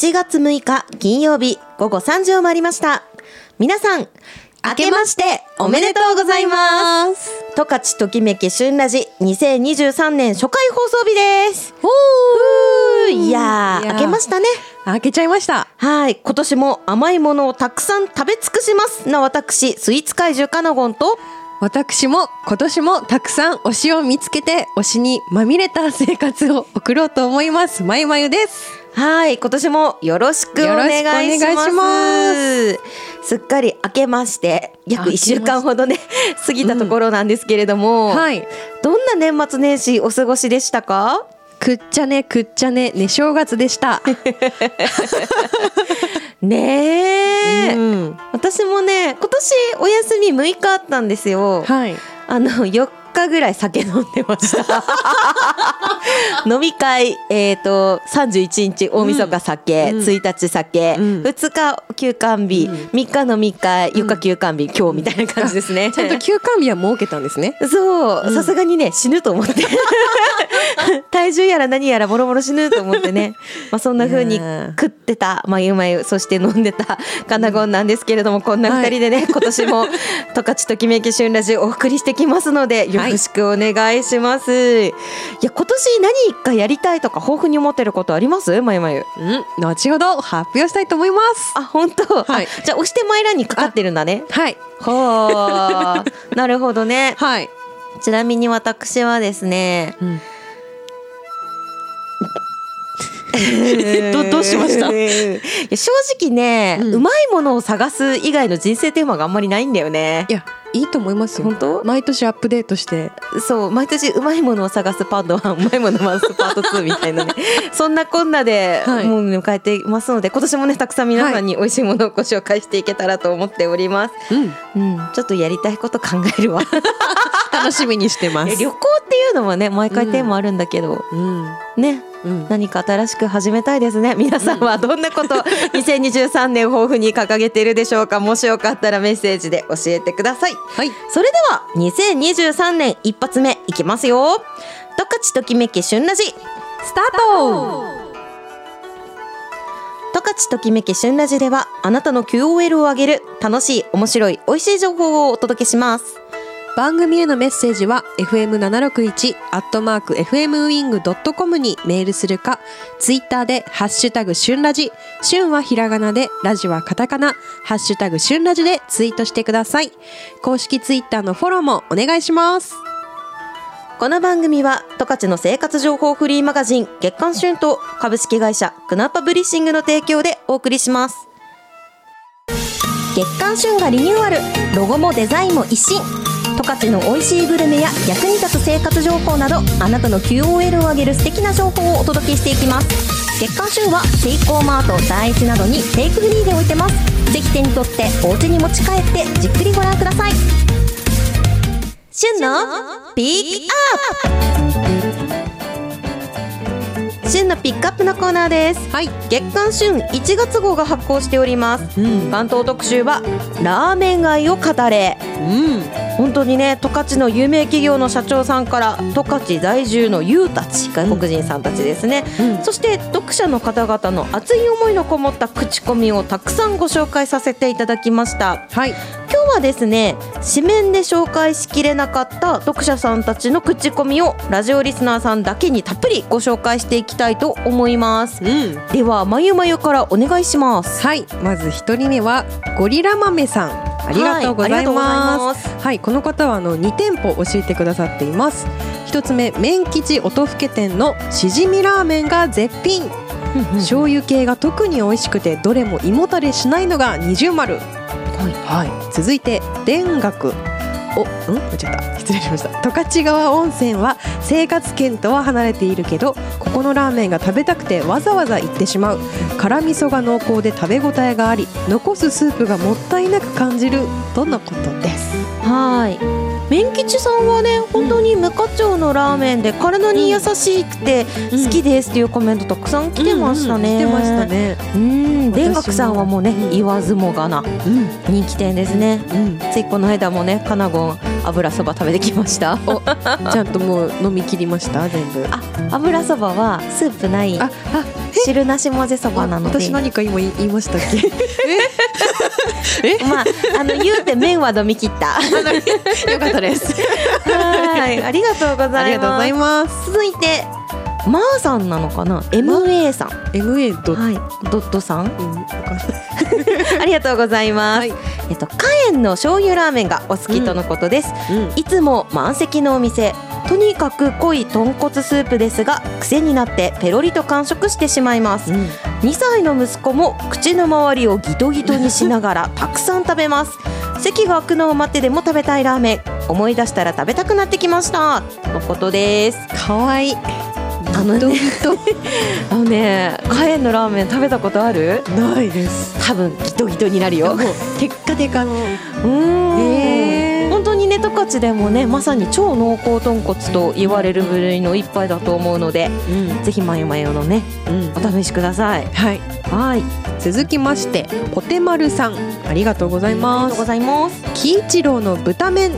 1月6日金曜日午後3時を回りました。皆さん、明けましておめでとうございます。十勝ときめき旬ラジ2023年初回放送日です。おいやー、明けましたね。開けちゃいました。はい、今年も甘いものをたくさん食べ尽くしますな私、スイーツ怪獣カナゴンと、私も今年もたくさん推しを見つけて推しにまみれた生活を送ろうと思います。まゆまゆです。はい、今年もよろしくお願いします。すっかり明けまして、約明けまし1週間ほどね、過ぎたところなんですけれども、はい。どんな年末年始お過ごしでしたか？くっちゃねくっちゃねね正月でした。ねえ、うん私もね、今年お休み6日あったんですよ。はい。あの4日ぐらい酒飲んでました。飲み会、えっ、と31日大晦日酒、うん。1日酒、うん。2日休館日、うん。3日飲み会、4日休館日、今日みたいな感じですね。ちゃんと休館日は設けたんですね。そう。うん。さすがにね死ぬと思って。体重やら何やらもろもろ死ぬと思ってね、まあ、そんな風にね食ってたまゆまゆそして飲んでたカナゴンなんですけれどもこんな二人でね、今年も「十勝ときめき旬ラジ」お送りしてきますのでよろしくお願いします、い、や今年何かやりたいとか豊富に思ってることあります？まゆまゆ。うん。後ほど発表したいと思います。あ本当、はい。あじゃあ押してまいらにかかってるんだね。はい。ほー。なるほどね。はい。ちなみに私はですねうん。どどうしました？いや正直ね、ううんまいものを探す以外の人生テーマがあんまりないんだよね。いやいいと思いますよ。本当？毎年アップデートして。そう毎年うまいものを探すパート1うまいものを探すパート2みたいなね そんなこんなで、はいもう迎えていますので今年もねたくさん皆さんに美味しいものをご紹介していけたらと思っております、うん。うん、ちょっとやりたいこと考えるわ 楽しみにしてます。え旅行っていうのもね毎回テーマあるんだけど、うん。ねうん。何か新しく始めたいですね。皆さんはどんなこと 2023年抱負に掲げているでしょうか。もしよかったらメッセージで教えてください。はい。それでは2023年一発目いきますよ。十勝ときめき旬ラジスタート。十勝ときめき旬ラジではあなたの QOL を上げる楽しい面白い美味しい情報をお届けします番組へのメッセージは fm761 アットマーク fmwing.com にメールするかツイッターでハッシュタグ旬ラジ旬はひらがなでラジはカタカナハッシュタグ旬ラジでツイートしてください。公式ツイッターのフォローもお願いします。この番組は十勝の生活情報フリーマガジン月刊旬と株式会社クナッパブリッシングの提供でお送りします。月刊旬がリニューアルロゴもデザインも一新十勝の美味しいグルメや役に立つ生活情報などあなたの QOL を上げる素敵な情報をお届けしていきます。月刊旬はセイコーマート第一などにテイクフリーで置いてます。ぜひ手に取ってお家に持ち帰ってじっくりご覧ください。旬のピックアップ。旬のピックアップのコーナーです。はい。月刊旬1月号が発行しております。うん。関東特集はラーメン街を語れ。うん本当にね十勝の有名企業の社長さんから十勝在住の優たち外国人さんたちですね、うん。そして読者の方々の熱い思いのこもった口コミをたくさんご紹介させていただきました。はい。今日はですね紙面で紹介しきれなかった読者さんたちの口コミをラジオリスナーさんだけにたっぷりご紹介していきたいと思います。うん。ではまゆまゆからお願いします。はい。まず一人目はゴリラ豆さんありがとうございまます。すはいこの方はあの2店舗教えてくださっています。一つ目麺吉音更店のしじみラーメンが絶品。醤油系が特に美味しくてどれも胃もたれしないのが二重丸。はい、続いて田楽お、うん、間違った。失礼しました。十勝川温泉は生活圏とは離れているけどここのラーメンが食べたくてわざわざ行ってしまう。辛味噌が濃厚で食べ応えがあり残すスープがもったいなく感じる。とのことです。はい。麺吉さんはね本当に無課長のラーメンで体に優しくて好きですっていうコメントたくさん来てましたね、来てましたね。うん。田楽さんはもうねうん。言わずもがなうん。人気店ですね。うん。ついこの間もねかなごん油そば食べてきました。おちゃんともう飲み切りました？全部。あ油そばはスープないああ 汁なし混ぜそばなので。私何か今言いましたっけ？まああの言うて麺は飲み切った。よかったです。はい。ありがとうございます。続いてまーさんなのかな？MA さん。MA ド？はい。ドットさん。うんありがとうございます、はい。えっとカエンの醤油ラーメンがお好きとのことです、うん。いつも満席のお店とにかく濃い豚骨スープですが癖になってペロリと完食してしまいます。うん。2歳の息子も口の周りをギトギトにしながらたくさん食べます。席が空くのを待ってでも食べたいラーメン。思い出したら食べたくなってきました。のことです。かわいい。あのね。あのねカエンのラーメン食べたことある？トないです。多分ギトギトになるよ。テッカテカのうーん。へー十勝でもねまさに超濃厚豚骨と言われる部類の一杯だと思うのでうん。ぜひマヨマヨのねうん。お試しください。はい。はい。続きましてポテマルさん。ありがとうございありますがとうございます。喜一郎の豚麺。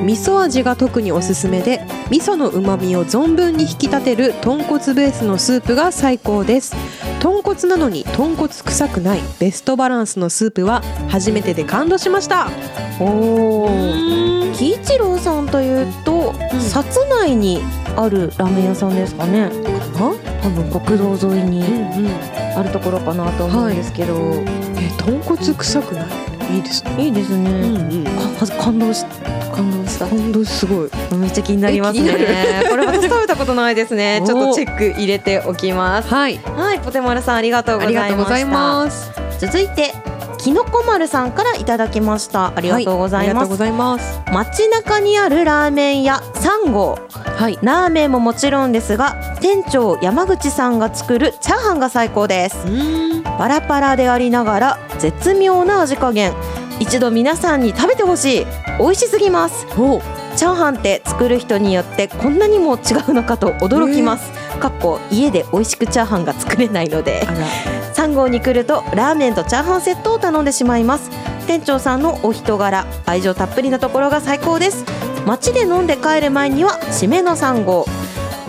味噌味が特におすすめで味噌の旨味を存分に引き立てる豚骨ベースのスープが最高です。豚骨なのに豚骨臭くないベストバランスのスープは初めてで感動しました。おお喜一郎さんというと、うん。薩内にあるラーメン屋さんですかね。多分国道沿いにうんうん。あるところかなと思うんですけど、え豚骨臭くない？いいですね。い、いですね、うんうん。か感動し感動した。感動すごい。めっちゃ気になりますね。これ私食べたことないですね。ちょっとチェック入れておきます。はい。はいポテマルさんありがとうごあざいました。りがとうございます。続いてきのこ丸さんからいただきました。ありがとうございます、はい街中にあるラーメン屋3号はい。ラーメンももちろんですが店長山口さんが作るチャーハンが最高です。うん。パラパラでありながら絶妙な味加減。一度皆さんに食べてほしい。美味しすぎます。お。チャーハンって作る人によってこんなにも違うのかと驚きます、かっこ家で美味しくチャーハンが作れないので3号に来るとラーメンとチャーハンセットを頼んでしまいます。店長さんのお人柄愛情たっぷりなところが最高です。街で飲んで帰る前には締めの3号。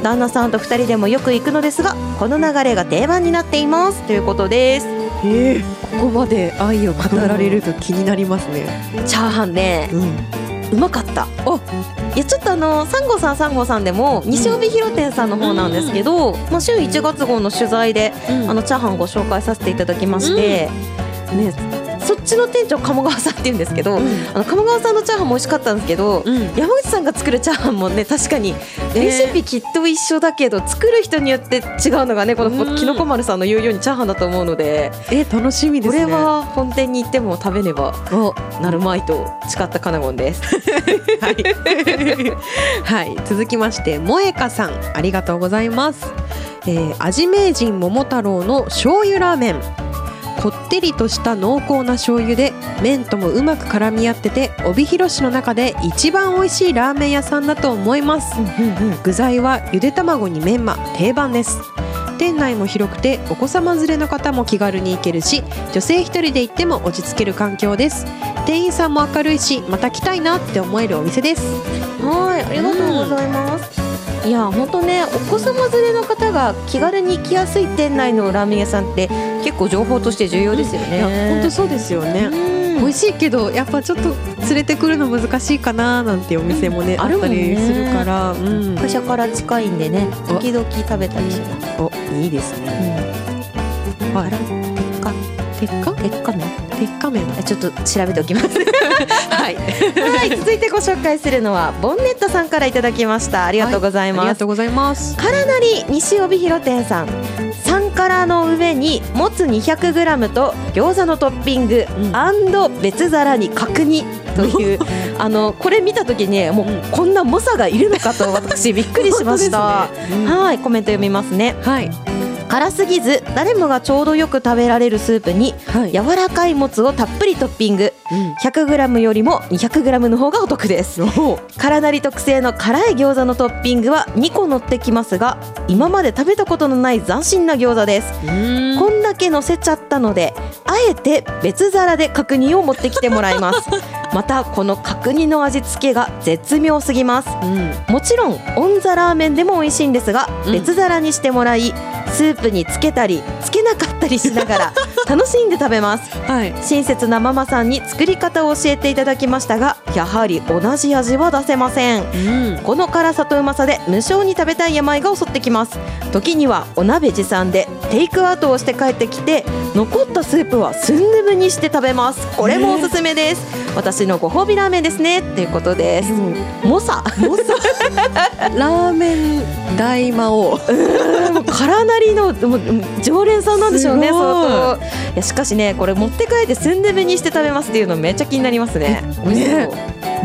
旦那さんと2人でもよく行くのですがこの流れが定番になっています。ということです。えー、ここまで愛を語られると気になりますね。チャーハンね。うん。うまかった。おいやちょっとあの3号さん3号さんでも西帯広店さんの方なんですけど、まあ、週1月号の取材であのチャーハンご紹介させていただきまして、ねちの店長鴨川さんって言うんですけど、うんあの鴨川さんのチャーハンも美味しかったんですけど、うん。山口さんが作るチャーハンもね確かにレシピきっと一緒だけど、作る人によって違うのがねこのうんきのこ丸さんの言うようにチャーハンだと思うので、え楽しみですね。これは本店に行っても食べねばおなるまいと誓ったカナゴンです。はい 続きまして萌えかさんありがとうございます。えー、味名人桃太郎の醤油ラーメン。こってりとした濃厚な醤油で麺ともうまく絡み合ってて帯広市の中で一番美味しいラーメン屋さんだと思います。具材はゆで卵にメンマ定番です。店内も広くてお子様連れの方も気軽に行けるし女性一人で行っても落ち着ける環境です。店員さんも明るいしまた来たいなって思えるお店です。はい、ありがとうございます。いや本当ねお子様連れの方が気軽に行きやすい店内のラーメン屋さんって結構情報として重要ですよね。いや本当そうですよね、うん。美味しいけどやっぱちょっと連れてくるの難しいかななんてお店もね、うん。あるもんねりするから、うん、会社から近いんでねお時々食べたりします。おいいですね、うん、はい鉄火？鉄火鉄火ね。鉄火麺。ちょっと調べておきます。はい。はい、続いてご紹介するのはボンネットさんからいただきました。ありがとうございあります。がとうございます。からなり西帯広店さん。3辛の上にもつ 200g と餃子のトッピング、うん。アンド別皿に角煮。という あのこれ見た時ねもううん。こんな猛者がいるのかと私びっくりしました、本当ですね。はいコメント読みますね。うんはい辛すぎず誰もがちょうどよく食べられるスープにはい。柔らかいもつをたっぷりトッピング。100g よりも 200g の方がお得です。辛なり特製の辛い餃子のトッピングは2個乗ってきますが今まで食べたことのない斬新な餃子です。こんだけ乗せちゃったのであえて別皿で角煮を持ってきてもらいます。またこの角煮の味付けが絶妙すぎます、うん、もちろんオンザラーメンでも美味しいんですが、別皿にしてもらいスープにつけたりつけなかったりしながら 楽しんで食べます、はい、親切なママさんに作り方を教えていただきましたがやはり同じ味は出せません、うん、この辛さとうまさで無性に食べたい病が襲ってきます。時にはお鍋持参でテイクアウトをして帰ってきて残ったスープはスンドゥブにして食べます。これもおすすめです、私のご褒美ラーメンですね。っていうことです、モサ。モサ。ラーメン大魔王。辛なりの常連さんなんでしょうね相当。いやしかしねこれ持って帰ってスンドゥブにして食べますっていうのめっちゃ気になりますね。ね。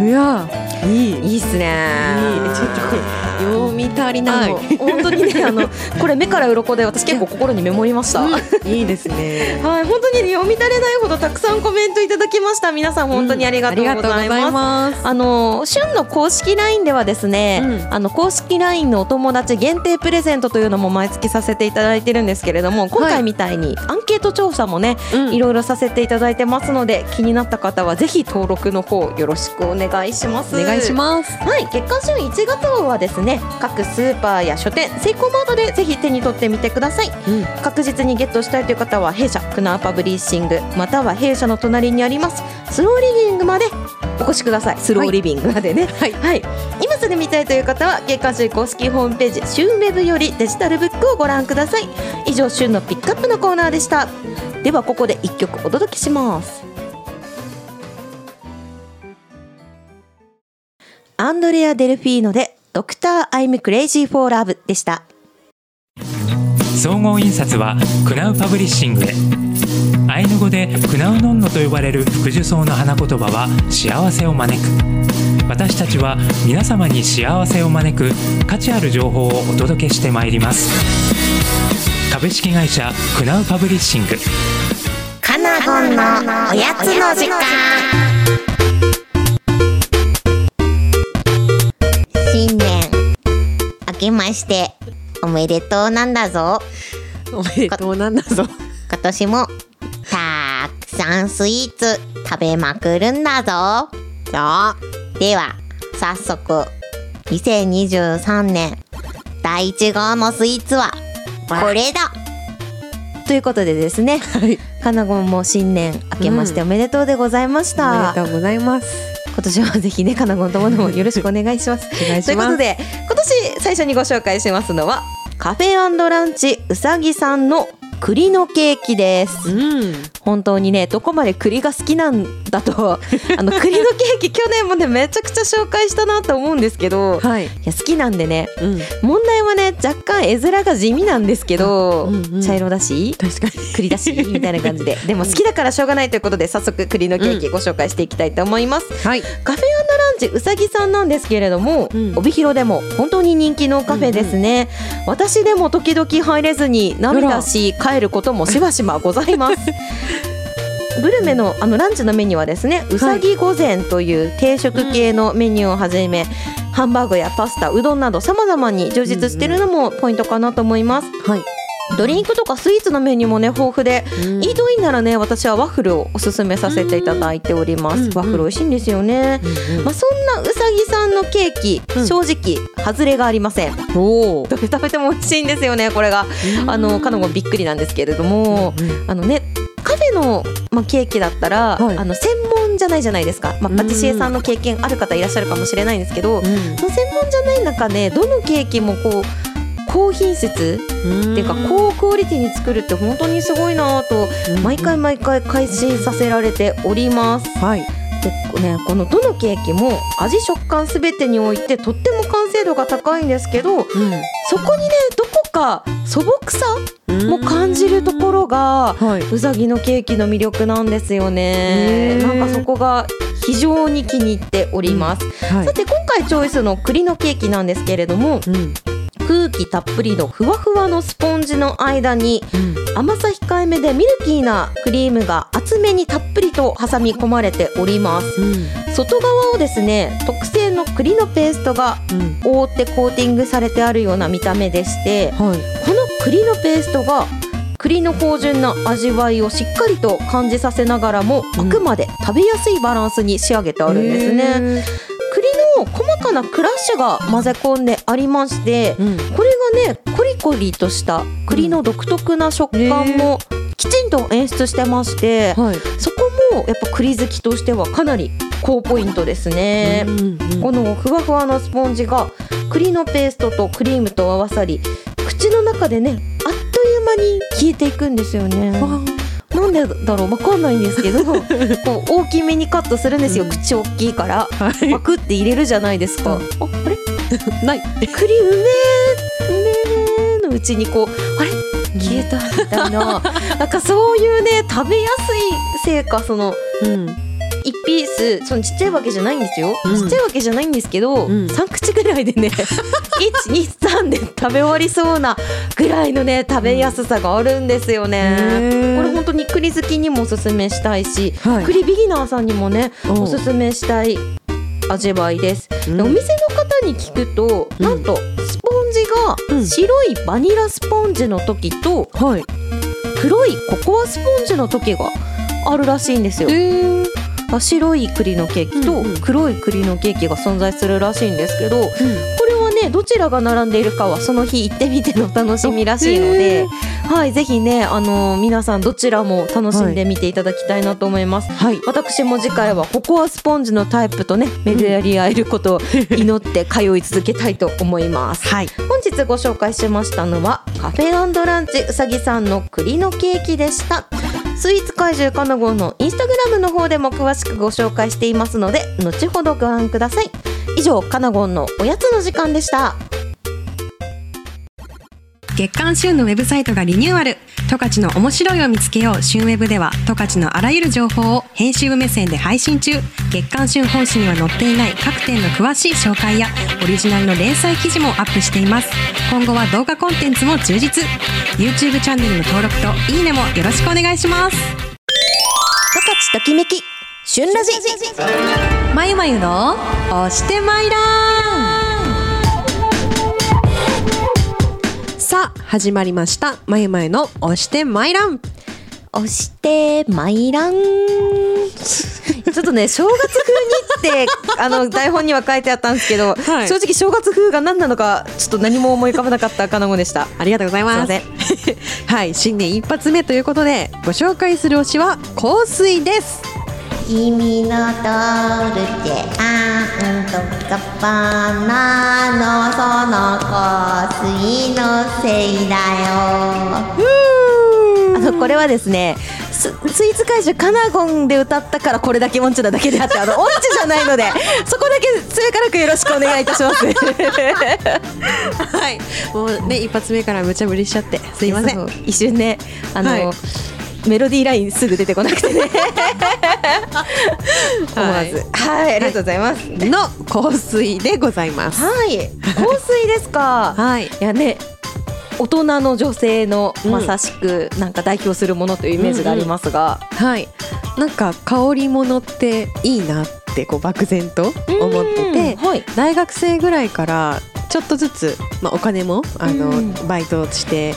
いやいい。いいっすね。いい。ちょっと読み足りな。い。本当にねあの これ目から鱗で私結構心にメモりました、うん、いいですね。はい本当に読み足れないほどたくさんコメントいただきました。皆さん本当にありがとうございます、うん、あの旬の公式 LINE ではですね、うん、あの公式 LINE のお友達限定プレゼントというのも毎月させていただいてるんですけれども今回みたいにアンケート調査もね、はい、いろいろさせていただいてますので気になった方はぜひ登録の方よろしくお願いします。お願いします。はい。月刊旬1月号はですね各スーパーや書店セイコーマートでぜひ手に取ってみてください、うん、確実にゲットしたいという方は弊社クナーパブリッシングまたは弊社の隣にありますスローリビングまでお越しください。スローリビングまでね、はい、はい、今すぐ見たいという方は月刊しゅん公式ホームページ旬ウェブよりデジタルブックをご覧ください。以上旬のピックアップのコーナーでした。ではここで一曲お届けしますアンドレア・デルフィーノで Doctor I'm Crazy For Love でした。総合印刷はクナウパブリッシングへ。アイヌ語でクナウノンノと呼ばれる福寿草の花言葉は幸せを招く。私たちは皆様に幸せを招く価値ある情報をお届けしてまいります。株式会社クナウパブリッシング。カナゴンのおやつの時間けましておめでとうなんだぞ。おめでとうなんだぞ。今年もたくさんスイーツ食べまくるんだぞ。そう。では早速2023年第1号のスイーツはこれだ。ということでですね、はい、かなごも新年明けましておめでとうでございました、うん、おめでとうございます今年はぜひねかなごんともどもよろしくお願いします。ということで今年最初にご紹介しますのはカフェランチうさぎさんの栗のケーキです、うん、本当にねどこまで栗が好きなんだと あの栗のケーキ去年もねめちゃくちゃ紹介したなと思うんですけど、はい、いや好きなんでね、うん、問題はね若干絵面が地味なんですけど、うんうん、茶色だし確かに。栗だしみたいな感じで。でも好きだからしょうがないということで早速栗のケーキご紹介していきたいと思います、はい、カフェランチうさぎさんなんですけれども、帯広でも本当に人気のカフェですね、うんうん、私でも時々入れずに涙し帰ることもしばしばございます。グルメのあのランチのメニューはですねうさぎ御膳という定食系のメニューをはじめ、ハンバーグやパスタうどんなどさまざまに充実しているのもポイントかなと思います。はいドリンクとかスイーツのメニューもね豊富で、うん、イートインならね私はワッフルをおすすめさせていただいております、うん、ワッフル美味しいんですよね、うんまあ、そんなうさぎさんのケーキ、正直外れがありません。おどれ食べても美味しいんですよねこれが、あのかのごびっくりなんですけれども、あのねカフェの、まあ、ケーキだったら、はい、あの専門じゃないじゃないですか、まあ、パティシエさんの経験ある方いらっしゃるかもしれないんですけど、うん、その専門じゃない中でどのケーキもこう高品質？っていうか高クオリティに作るって本当にすごいなと毎回毎回改心させられております。はい。でね、このどのケーキも味食感すべてにおいてとっても完成度が高いんですけど、うん、そこにねどこか素朴さも感じるところが、はい、うさぎのケーキの魅力なんですよね。なんかそこが非常に気に入っております。うん。はい、さて今回チョイスの栗のケーキなんですけれども、うん空気たっぷりのふわふわのスポンジの間に甘さ控えめでミルキーなクリームが厚めにたっぷりと挟み込まれております。外側をですね特製の栗のペーストが覆ってコーティングされてあるような見た目でしてはい。この栗のペーストが栗の芳醇な味わいをしっかりと感じさせながらも、うん。あくまで食べやすいバランスに仕上げてあるんですね細かなクラッシュが混ぜ込んでありましてーうん。これがねコリコリとした栗の独特な食感もきちんと演出してましてはい。そこもやっぱ栗好きとしてはかなり高ポイントですね。うんうんこのふわふわのスポンジが栗のペーストとクリームと合わさり口の中でねあっという間に消えていくんですよね。わなんでだろうわかんないんですけど こう大きめにカットするんですよ、うん。口大きいから。はパクって入れるじゃないですか。うん。ああれ？い ない。栗うめえうめえのうちにこうあれ？消えたみたいな。なんかそういうね食べやすいせいかそのうん。1ピースそのちっちゃいわけじゃないんですよ、うん。ちっちゃいわけじゃないんですけど、うん。3口ぐらいでね123で食べ終わりそうなぐらいのね食べやすさがあるんですよへね。ー。これ本当に栗好きにもおすすめしたいし、はい。栗ビギナーさんにもねおおすすめしたい味わいです。うん。でお店の方に聞くと、うん。なんとスポンジがうん。白いバニラスポンジの時とはい。黒いココアスポンジの時があるらしいんですよ。白い栗のケーキとうんうん。黒い栗のケーキが存在するらしいんですけど、これはねどちらが並んでいるかはその日行ってみての楽しみらしいので、はいぜひねあの皆さんどちらも楽しんでみていただきたいなと思います。はい。私も次回はココアスポンジのタイプとね巡り合えることを祈って通い続けたいと思います。はい。本日ご紹介しましたのはカフェランチうさぎさんの栗のケーキでした。スイーツ怪獣かなごんのインスタグラムの方でも詳しくご紹介していますので後ほどご覧ください以上かなごんのおやつの時間でした。月刊旬のウェブサイトがリニューアル。十勝の面白いを見つけよう。旬ウェブでは十勝のあらゆる情報を編集部目線で配信中。月刊旬本誌には載っていない各店の詳しい紹介やオリジナルの連載記事もアップしています。今後は動画コンテンツも充実。YouTube チャンネルの登録といいねもよろしくお願いします。十勝ときめき旬ラジまゆまゆの押してまいらさあ始まりました。まゆまゆの押してマイラン押してマイランちょっとね正月風にって あの台本には書いてあったんですけど、はい。正直正月風が何なのかちょっと何も思い浮かばなかったかなごでした。ありがとうございます。はい新年一発目ということでご紹介する推しは香水です君のドルチェとガッバナのその香水のせいだよ。あのこれはですねススイーツ怪獣カナゴンで歌ったからこれだけ音痴なだけであってあの音痴じゃないので そこだけ末からくよろしくお願いいたします。はい。もうね一発目から無茶ぶりしちゃってすいません。一瞬ねあの、はいメロディーラインすぐ出てこなくてね。思わず。はい、ありがとうございます。の香水でございます。はい。香水ですか。はい。いやね大人の女性のうんまさしくなんか代表するものというイメージがありますが、はい。なんか香り物っていいなってこう漠然と思っててはい。大学生ぐらいからちょっとずつ、まあ、お金もあの、うんバイトして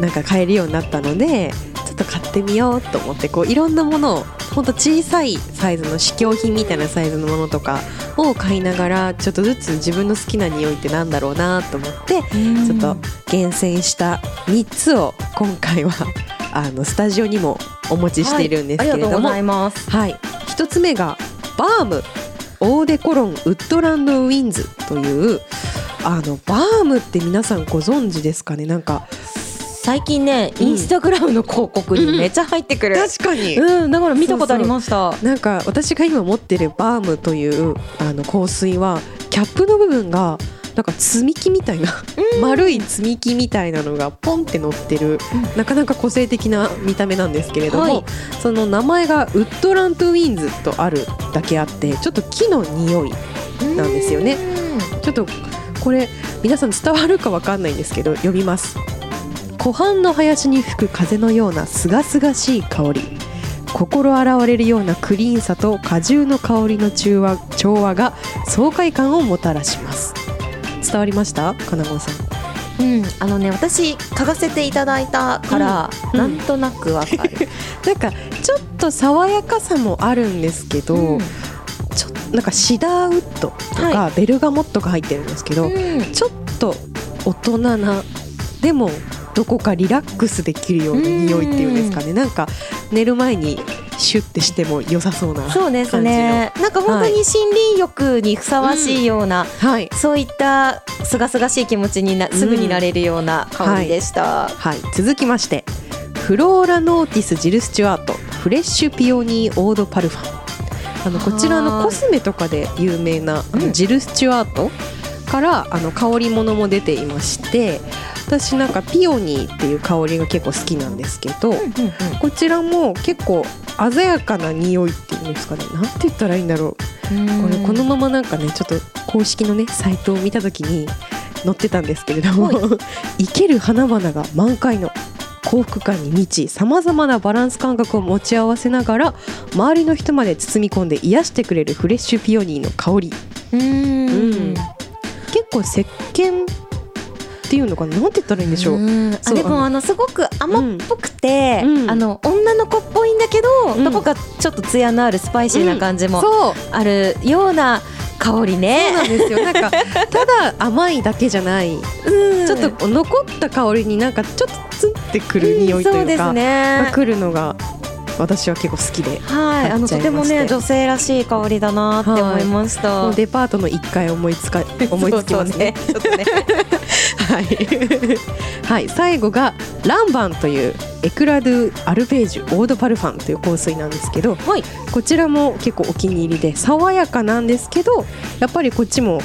なんか買えるようになったのでちょっと買ってみようと思ってこういろんなものをほんと小さいサイズの試供品みたいなサイズのものとかを買いながらちょっとずつ自分の好きな匂いってなんだろうなと思ってちょっと厳選した3つを今回はあのスタジオにもお持ちしているんですけれども、ありがとうございます。はい、一つ目がバームオーデコロンウッドランドウィンズというあのバームって皆さんご存知ですかね？なんか最近ね、うん。インスタグラムの広告にめっちゃ入ってくる、確かに。うん、だから見たことありました。なんか私が今持ってるバームというあの香水はキャップの部分がなんか積み木みたいな丸い積み木みたいなのがポンって乗ってる、なかなか個性的な見た目なんですけれども、はい。その名前がウッドランドウィンズとあるだけあってちょっと木の匂いなんですよね。ちょっとこれ皆さん伝わるかわかんないんですけど読みます湖畔の林に吹く風のようなすがすがしい香り。心洗われるようなクリーンさと果汁の香りの中和調和が爽快感をもたらします。伝わりました？金子さん。うん、あのね私嗅がせていただいたから、うん。なんとなくわかる、なんかちょっと爽やかさもあるんですけど、うん。ちょっとなんかシダーウッドとか、はベルガモットが入ってるんですけど、うん。ちょっと大人なでもどこかリラックスできるような匂いっていうんですかね。なんか寝る前にシュッてしても良さそうなそうですね。なんか本当に森林浴にふさわしいような、はい。そういったすがすがしい気持ちになすぐになれるような香りでした、はい。続きましてフローラノーティスジル・スチュワートフレッシュピオニーオードパルファンあのこちらのコスメとかで有名なジル・スチュワートからあの香り物も出ていまして私なんかピオニーっていう香りが結構好きなんですけど、こちらも結構鮮やかな匂いっていうんですかね。なんて言ったらいいんだろう。これこのままなんかねちょっと公式のねサイトを見た時に載ってたんですけれども 生ける花々が満開の幸福感に満ちさまざまなバランス感覚を持ち合わせながら周りの人まで包み込んで癒してくれるフレッシュピオニーの香り。うん。うん。結構石鹸っていうのかな？なんて言ったらいいんでしょう、うん。あでもあのすごく甘っぽくて、うん。あの女の子っぽいんだけど、うん。どこかちょっとツヤのあるスパイシーな感じもあるような香りそうね。なんですよ。なんかただ甘いだけじゃない。うん。ちょっと残った香りになんかちょっとツンってくる匂いというか、がね。来るのが私は結構好きではい、あのとてもね女性らしい香りだなって思いました。もうデパートの1階思いつか 思いつきますね。はい、はい、最後がランバンというエクラドゥ・アルベージュオードパルファンという香水なんですけど、はい。こちらも結構お気に入りで爽やかなんですけどやっぱりこっちも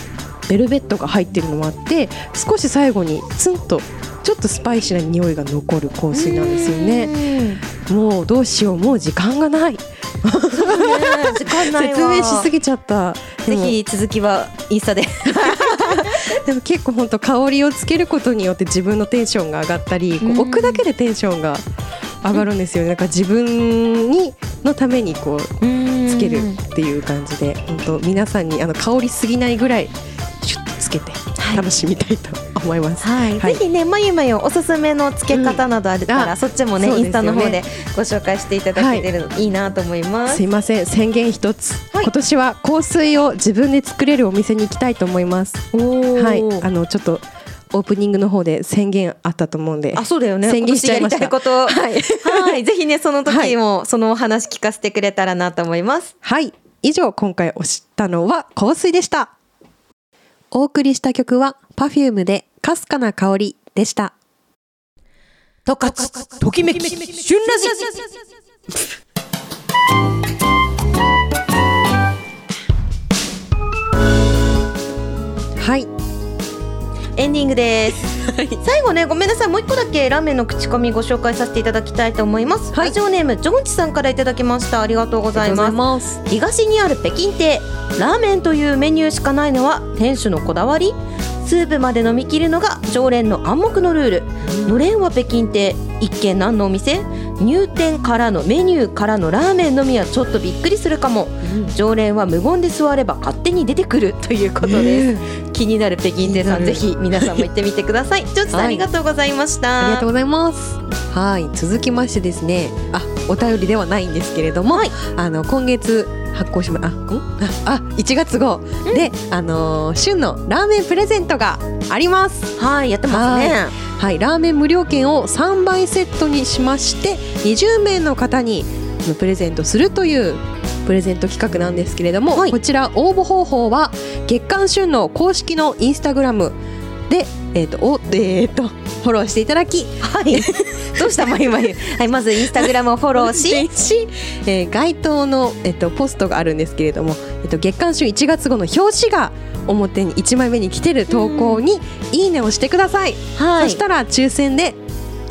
ベルベットが入ってるのもあって少し最後にツンとちょっとスパイシーな匂いが残る香水なんですよね。もうどうしようもう時間がない。うん。時間ないわ。説明しすぎちゃった。ぜひ続きはインスタで。でも結構本当香りをつけることによって自分のテンションが上がったりこう置くだけでテンションが上がるんですよね。なん。か自分にのためにこうつけるっていう感じで。本当皆さんにあの香りすぎないぐらいけてい。楽しみたいと思います。はい、はい。ぜひねまゆまゆおすすめのつけ方などあるから、うん。あそっちもねね。インスタの方でご紹介していただけてるのいいなと思います。すいません。宣言一つ、はい。今年は香水を自分で作れるお店に行きたいと思います。はい。あのちょっとオープニングの方で宣言あったと思うんで。あそうだよね。宣言しちゃいました。こと。はい。はい。ぜひねその時もそのお話聞かせてくれたらなと思います。はい。以上今回推したのは香水でしたお送りした曲は Perfume でかすかな香りでした。とかつときめき旬ラジ。はいエンディングです。最後ねごめんなさい。もう一個だけラーメンの口コミご紹介させていただきたいと思います。はい。ラジオネームジョンチさんからいただきました。ありがとうございます。東にある北京亭ラーメンというメニューしかないのは店主のこだわり。スープまで飲み切るのが常連の暗黙のルール、のれんは北京亭一見何のお店？入店からのメニューからのラーメンのみはちょっとびっくりするかも。常連は無言で座れば勝手に出てくるということです、気になる北京亭さんぜひ皆さんも行ってみてください。ジョージさん、はい。ありがとうございました。ありがとうございます。はい、続きましてですね、あ、お便りではないんですけれども、はい。あの今月発行しま、あ、ん。あ、あ、1月号。で、あのー旬のラーメンプレゼントがあります。はいやってますね。はい、ラーメン無料券を3倍セットにしまして、20名の方にプレゼントするという。プレゼント企画なんですけれども、はい。こちら応募方法は月刊旬の公式のインスタグラムで、えっ、と、お、えっ、と、フォローしていただき、はい。どうした？まゆまゆはいまずインスタグラムをフォローしし、えー該当の、えっと、ポストがあるんですけれども、えっと、月刊誌1月号の表紙が表に1枚目に来てる投稿に「いいね」をしてください、はい。そしたら抽選で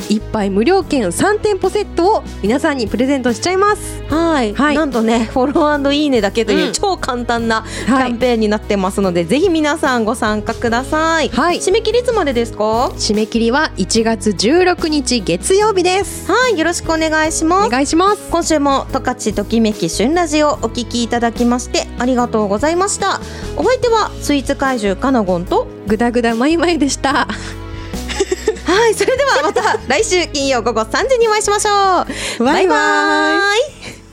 一杯無料券3店舗セットを皆さんにプレゼントしちゃいます。はい、はい。なんとねフォローいいねだけという、うん。超簡単なキはい。ャンペーンになってますので、ぜひ皆さんご参加ください。はい。締め切りいつまでですか？締め切りは1月16日月曜日です。はい、よろしくお願いします。お。願いします。今週も十勝ときめき旬ラジオお聞きいただきましてありがとうございました。お相手はスイーツ怪獣かなごんと、ぐだぐだまいまいでしたはい、それではまた来週金曜午後3時にお会いしましょう。バイバイバイバイ